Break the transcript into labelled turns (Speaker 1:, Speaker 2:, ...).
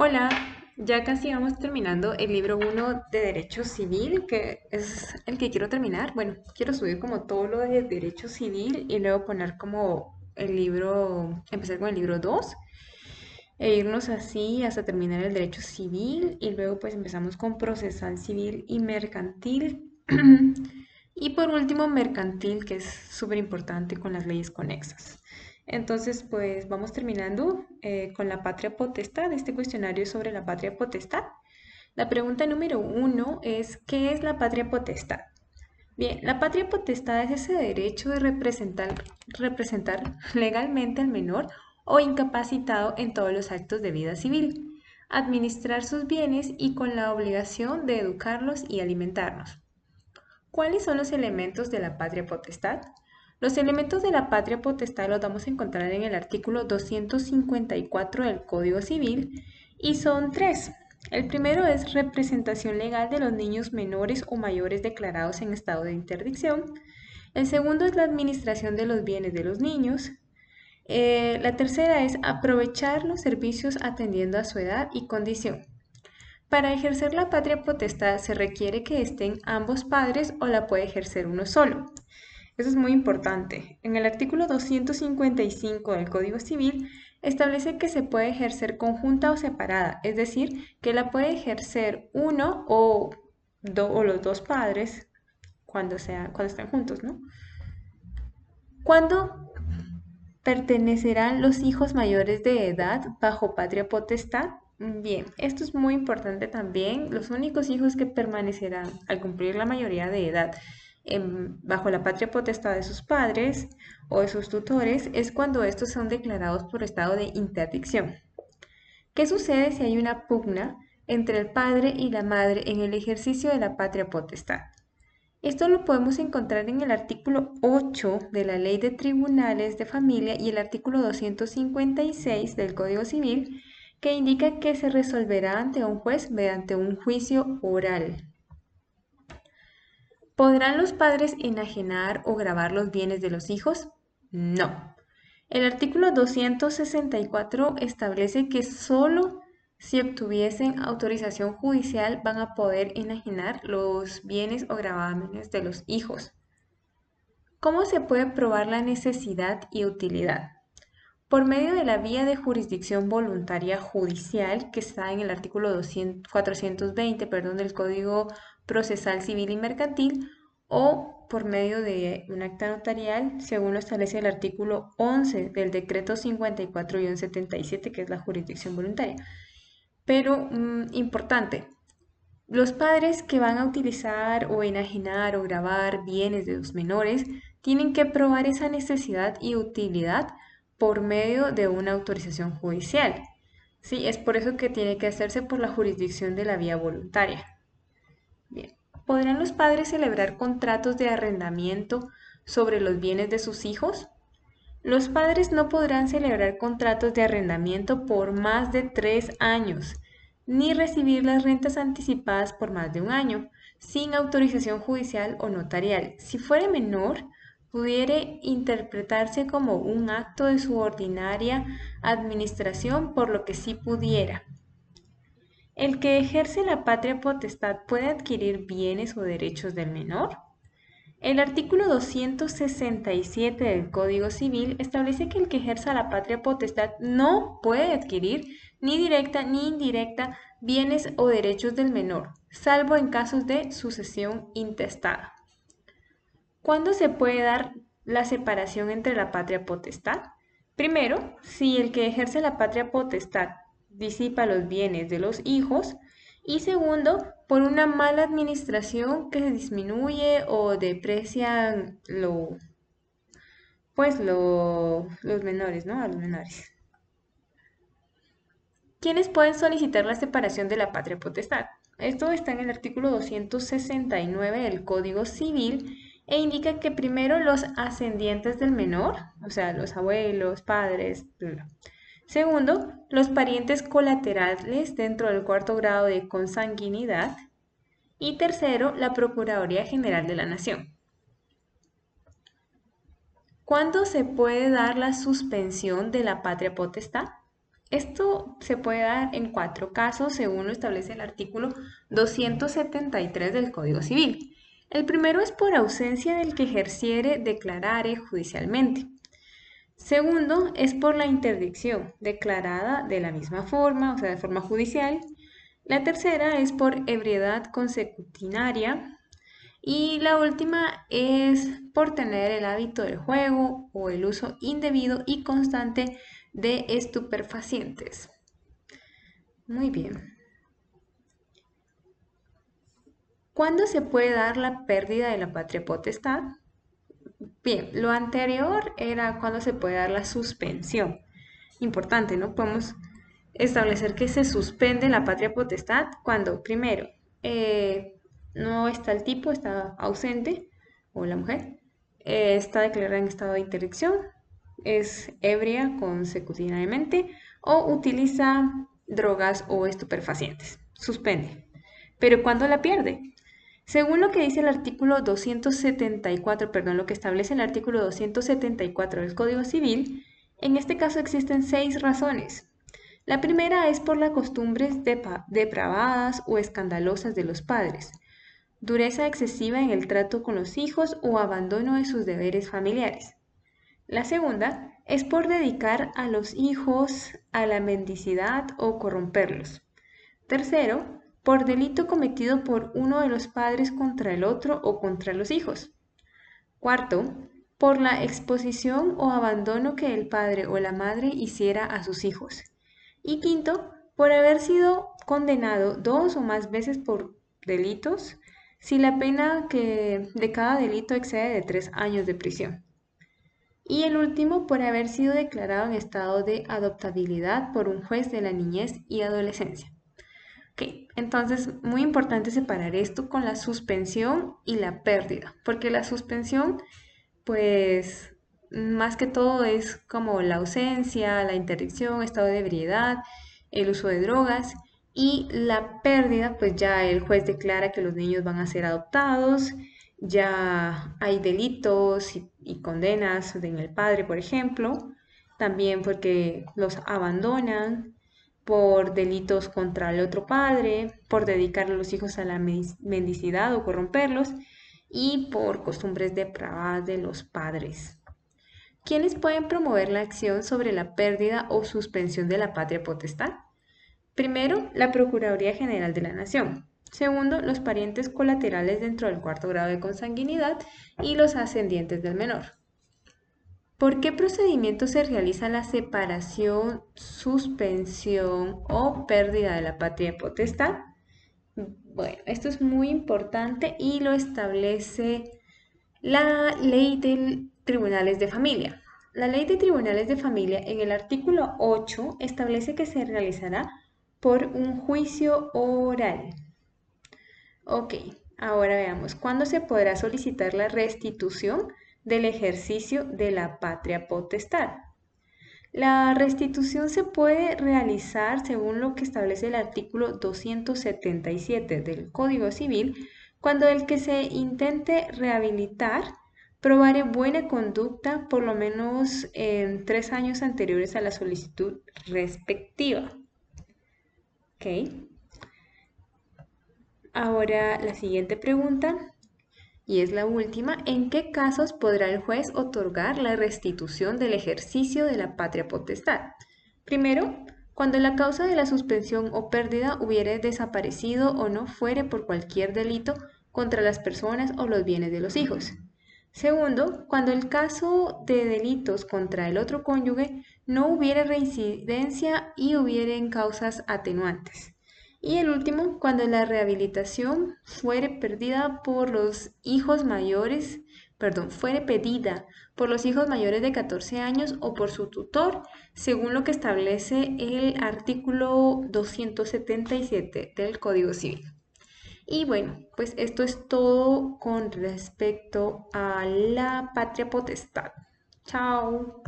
Speaker 1: Hola, ya casi vamos terminando el libro 1 de Derecho Civil, que es el que quiero terminar. Bueno, quiero subir como todo lo de Derecho Civil y luego poner como el libro, empezar con el libro 2 e irnos así hasta terminar el Derecho Civil y luego pues empezamos con Procesal Civil y Mercantil. y por último, Mercantil, que es súper importante con las leyes conexas. Entonces, pues vamos terminando eh, con la patria potestad, este cuestionario sobre la patria potestad. La pregunta número uno es, ¿qué es la patria potestad? Bien, la patria potestad es ese derecho de representar, representar legalmente al menor o incapacitado en todos los actos de vida civil, administrar sus bienes y con la obligación de educarlos y alimentarnos. ¿Cuáles son los elementos de la patria potestad? Los elementos de la patria potestad los vamos a encontrar en el artículo 254 del Código Civil y son tres. El primero es representación legal de los niños menores o mayores declarados en estado de interdicción. El segundo es la administración de los bienes de los niños. Eh, la tercera es aprovechar los servicios atendiendo a su edad y condición. Para ejercer la patria potestad se requiere que estén ambos padres o la puede ejercer uno solo. Eso es muy importante. En el artículo 255 del Código Civil establece que se puede ejercer conjunta o separada, es decir, que la puede ejercer uno o, los dos padres cuando, sea, cuando estén juntos, ¿no? ¿Cuándo pertenecerán los hijos mayores de edad bajo patria potestad? Bien, esto es muy importante también. Los únicos hijos que permanecerán al cumplir la mayoría de edad bajo la patria potestad de sus padres o de sus tutores es cuando estos son declarados por estado de interdicción. ¿Qué sucede si hay una pugna entre el padre y la madre en el ejercicio de la patria potestad? Esto lo podemos encontrar en el artículo 8 de la Ley de Tribunales de Familia y el artículo 256 del Código Civil, que indica que se resolverá ante un juez mediante un juicio oral. ¿Podrán los padres enajenar o grabar los bienes de los hijos? No. El artículo 264 establece que solo si obtuviesen autorización judicial van a poder enajenar los bienes o gravámenes de los hijos. ¿Cómo se puede probar la necesidad y utilidad? Por medio de la vía de jurisdicción voluntaria judicial que está en el artículo 420 perdón, del Código procesal civil y mercantil o por medio de un acta notarial, según lo establece el artículo 11 del decreto 54-77, que es la jurisdicción voluntaria. Pero, mm, importante, los padres que van a utilizar o enajenar o grabar bienes de los menores tienen que probar esa necesidad y utilidad por medio de una autorización judicial. Sí, es por eso que tiene que hacerse por la jurisdicción de la vía voluntaria. Bien. ¿Podrán los padres celebrar contratos de arrendamiento sobre los bienes de sus hijos? Los padres no podrán celebrar contratos de arrendamiento por más de tres años, ni recibir las rentas anticipadas por más de un año, sin autorización judicial o notarial. Si fuere menor, pudiere interpretarse como un acto de su ordinaria administración, por lo que sí pudiera. ¿El que ejerce la patria potestad puede adquirir bienes o derechos del menor? El artículo 267 del Código Civil establece que el que ejerza la patria potestad no puede adquirir ni directa ni indirecta bienes o derechos del menor, salvo en casos de sucesión intestada. ¿Cuándo se puede dar la separación entre la patria potestad? Primero, si el que ejerce la patria potestad disipa los bienes de los hijos. Y segundo, por una mala administración que se disminuye o deprecian lo, pues los menores, ¿no? A los menores. ¿Quiénes pueden solicitar la separación de la patria potestad? Esto está en el artículo 269 del Código Civil e indica que primero los ascendientes del menor, o sea, los abuelos, padres, Segundo, los parientes colaterales dentro del cuarto grado de consanguinidad. Y tercero, la Procuraduría General de la Nación. ¿Cuándo se puede dar la suspensión de la patria potestad? Esto se puede dar en cuatro casos según lo establece el artículo 273 del Código Civil. El primero es por ausencia del que ejerciere declarare judicialmente. Segundo es por la interdicción, declarada de la misma forma, o sea, de forma judicial. La tercera es por ebriedad consecutinaria. Y la última es por tener el hábito del juego o el uso indebido y constante de estupefacientes. Muy bien. ¿Cuándo se puede dar la pérdida de la patria potestad? Bien, lo anterior era cuando se puede dar la suspensión. Importante, ¿no? Podemos establecer que se suspende la patria potestad cuando, primero, eh, no está el tipo, está ausente, o la mujer, eh, está declarada en estado de interdicción, es ebria consecutivamente o utiliza drogas o estupefacientes. Suspende. Pero ¿cuándo la pierde? Según lo que dice el artículo 274, perdón, lo que establece el artículo 274 del Código Civil, en este caso existen seis razones. La primera es por las costumbres depravadas o escandalosas de los padres, dureza excesiva en el trato con los hijos o abandono de sus deberes familiares. La segunda es por dedicar a los hijos a la mendicidad o corromperlos. Tercero, por delito cometido por uno de los padres contra el otro o contra los hijos. Cuarto, por la exposición o abandono que el padre o la madre hiciera a sus hijos. Y quinto, por haber sido condenado dos o más veces por delitos si la pena que de cada delito excede de tres años de prisión y el último por haber sido declarado en estado de adoptabilidad por un juez de la niñez y adolescencia. Ok, entonces muy importante separar esto con la suspensión y la pérdida, porque la suspensión, pues más que todo es como la ausencia, la interdicción, estado de ebriedad, el uso de drogas y la pérdida, pues ya el juez declara que los niños van a ser adoptados, ya hay delitos y, condenas en el padre, por ejemplo, también porque los abandonan por delitos contra el otro padre, por dedicar a los hijos a la mendicidad o corromperlos y por costumbres depravadas de los padres. ¿Quiénes pueden promover la acción sobre la pérdida o suspensión de la patria potestad? Primero, la Procuraduría General de la Nación. Segundo, los parientes colaterales dentro del cuarto grado de consanguinidad y los ascendientes del menor. ¿Por qué procedimiento se realiza la separación, suspensión o pérdida de la patria potestad? Bueno, esto es muy importante y lo establece la ley de tribunales de familia. La ley de tribunales de familia en el artículo 8 establece que se realizará por un juicio oral. Ok, ahora veamos, ¿cuándo se podrá solicitar la restitución del ejercicio de la patria potestad? La restitución se puede realizar según lo que establece el artículo 277 del Código Civil cuando el que se intente rehabilitar probare buena conducta por lo menos en tres años anteriores a la solicitud respectiva. ¿Okay? Ahora la siguiente pregunta, y es la última, ¿en qué casos podrá el juez otorgar la restitución del ejercicio de la patria potestad? Primero, cuando la causa de la suspensión o pérdida hubiere desaparecido o no fuere por cualquier delito contra las personas o los bienes de los hijos. Segundo, cuando el caso de delitos contra el otro cónyuge no hubiere reincidencia y hubieren causas atenuantes. Y el último, cuando la rehabilitación fuere perdida por los hijos mayores, perdón, fuere pedida por los hijos mayores de 14 años o por su tutor, según lo que establece el artículo 277 del Código Civil. Y bueno, pues esto es todo con respecto a la patria potestad. Chao.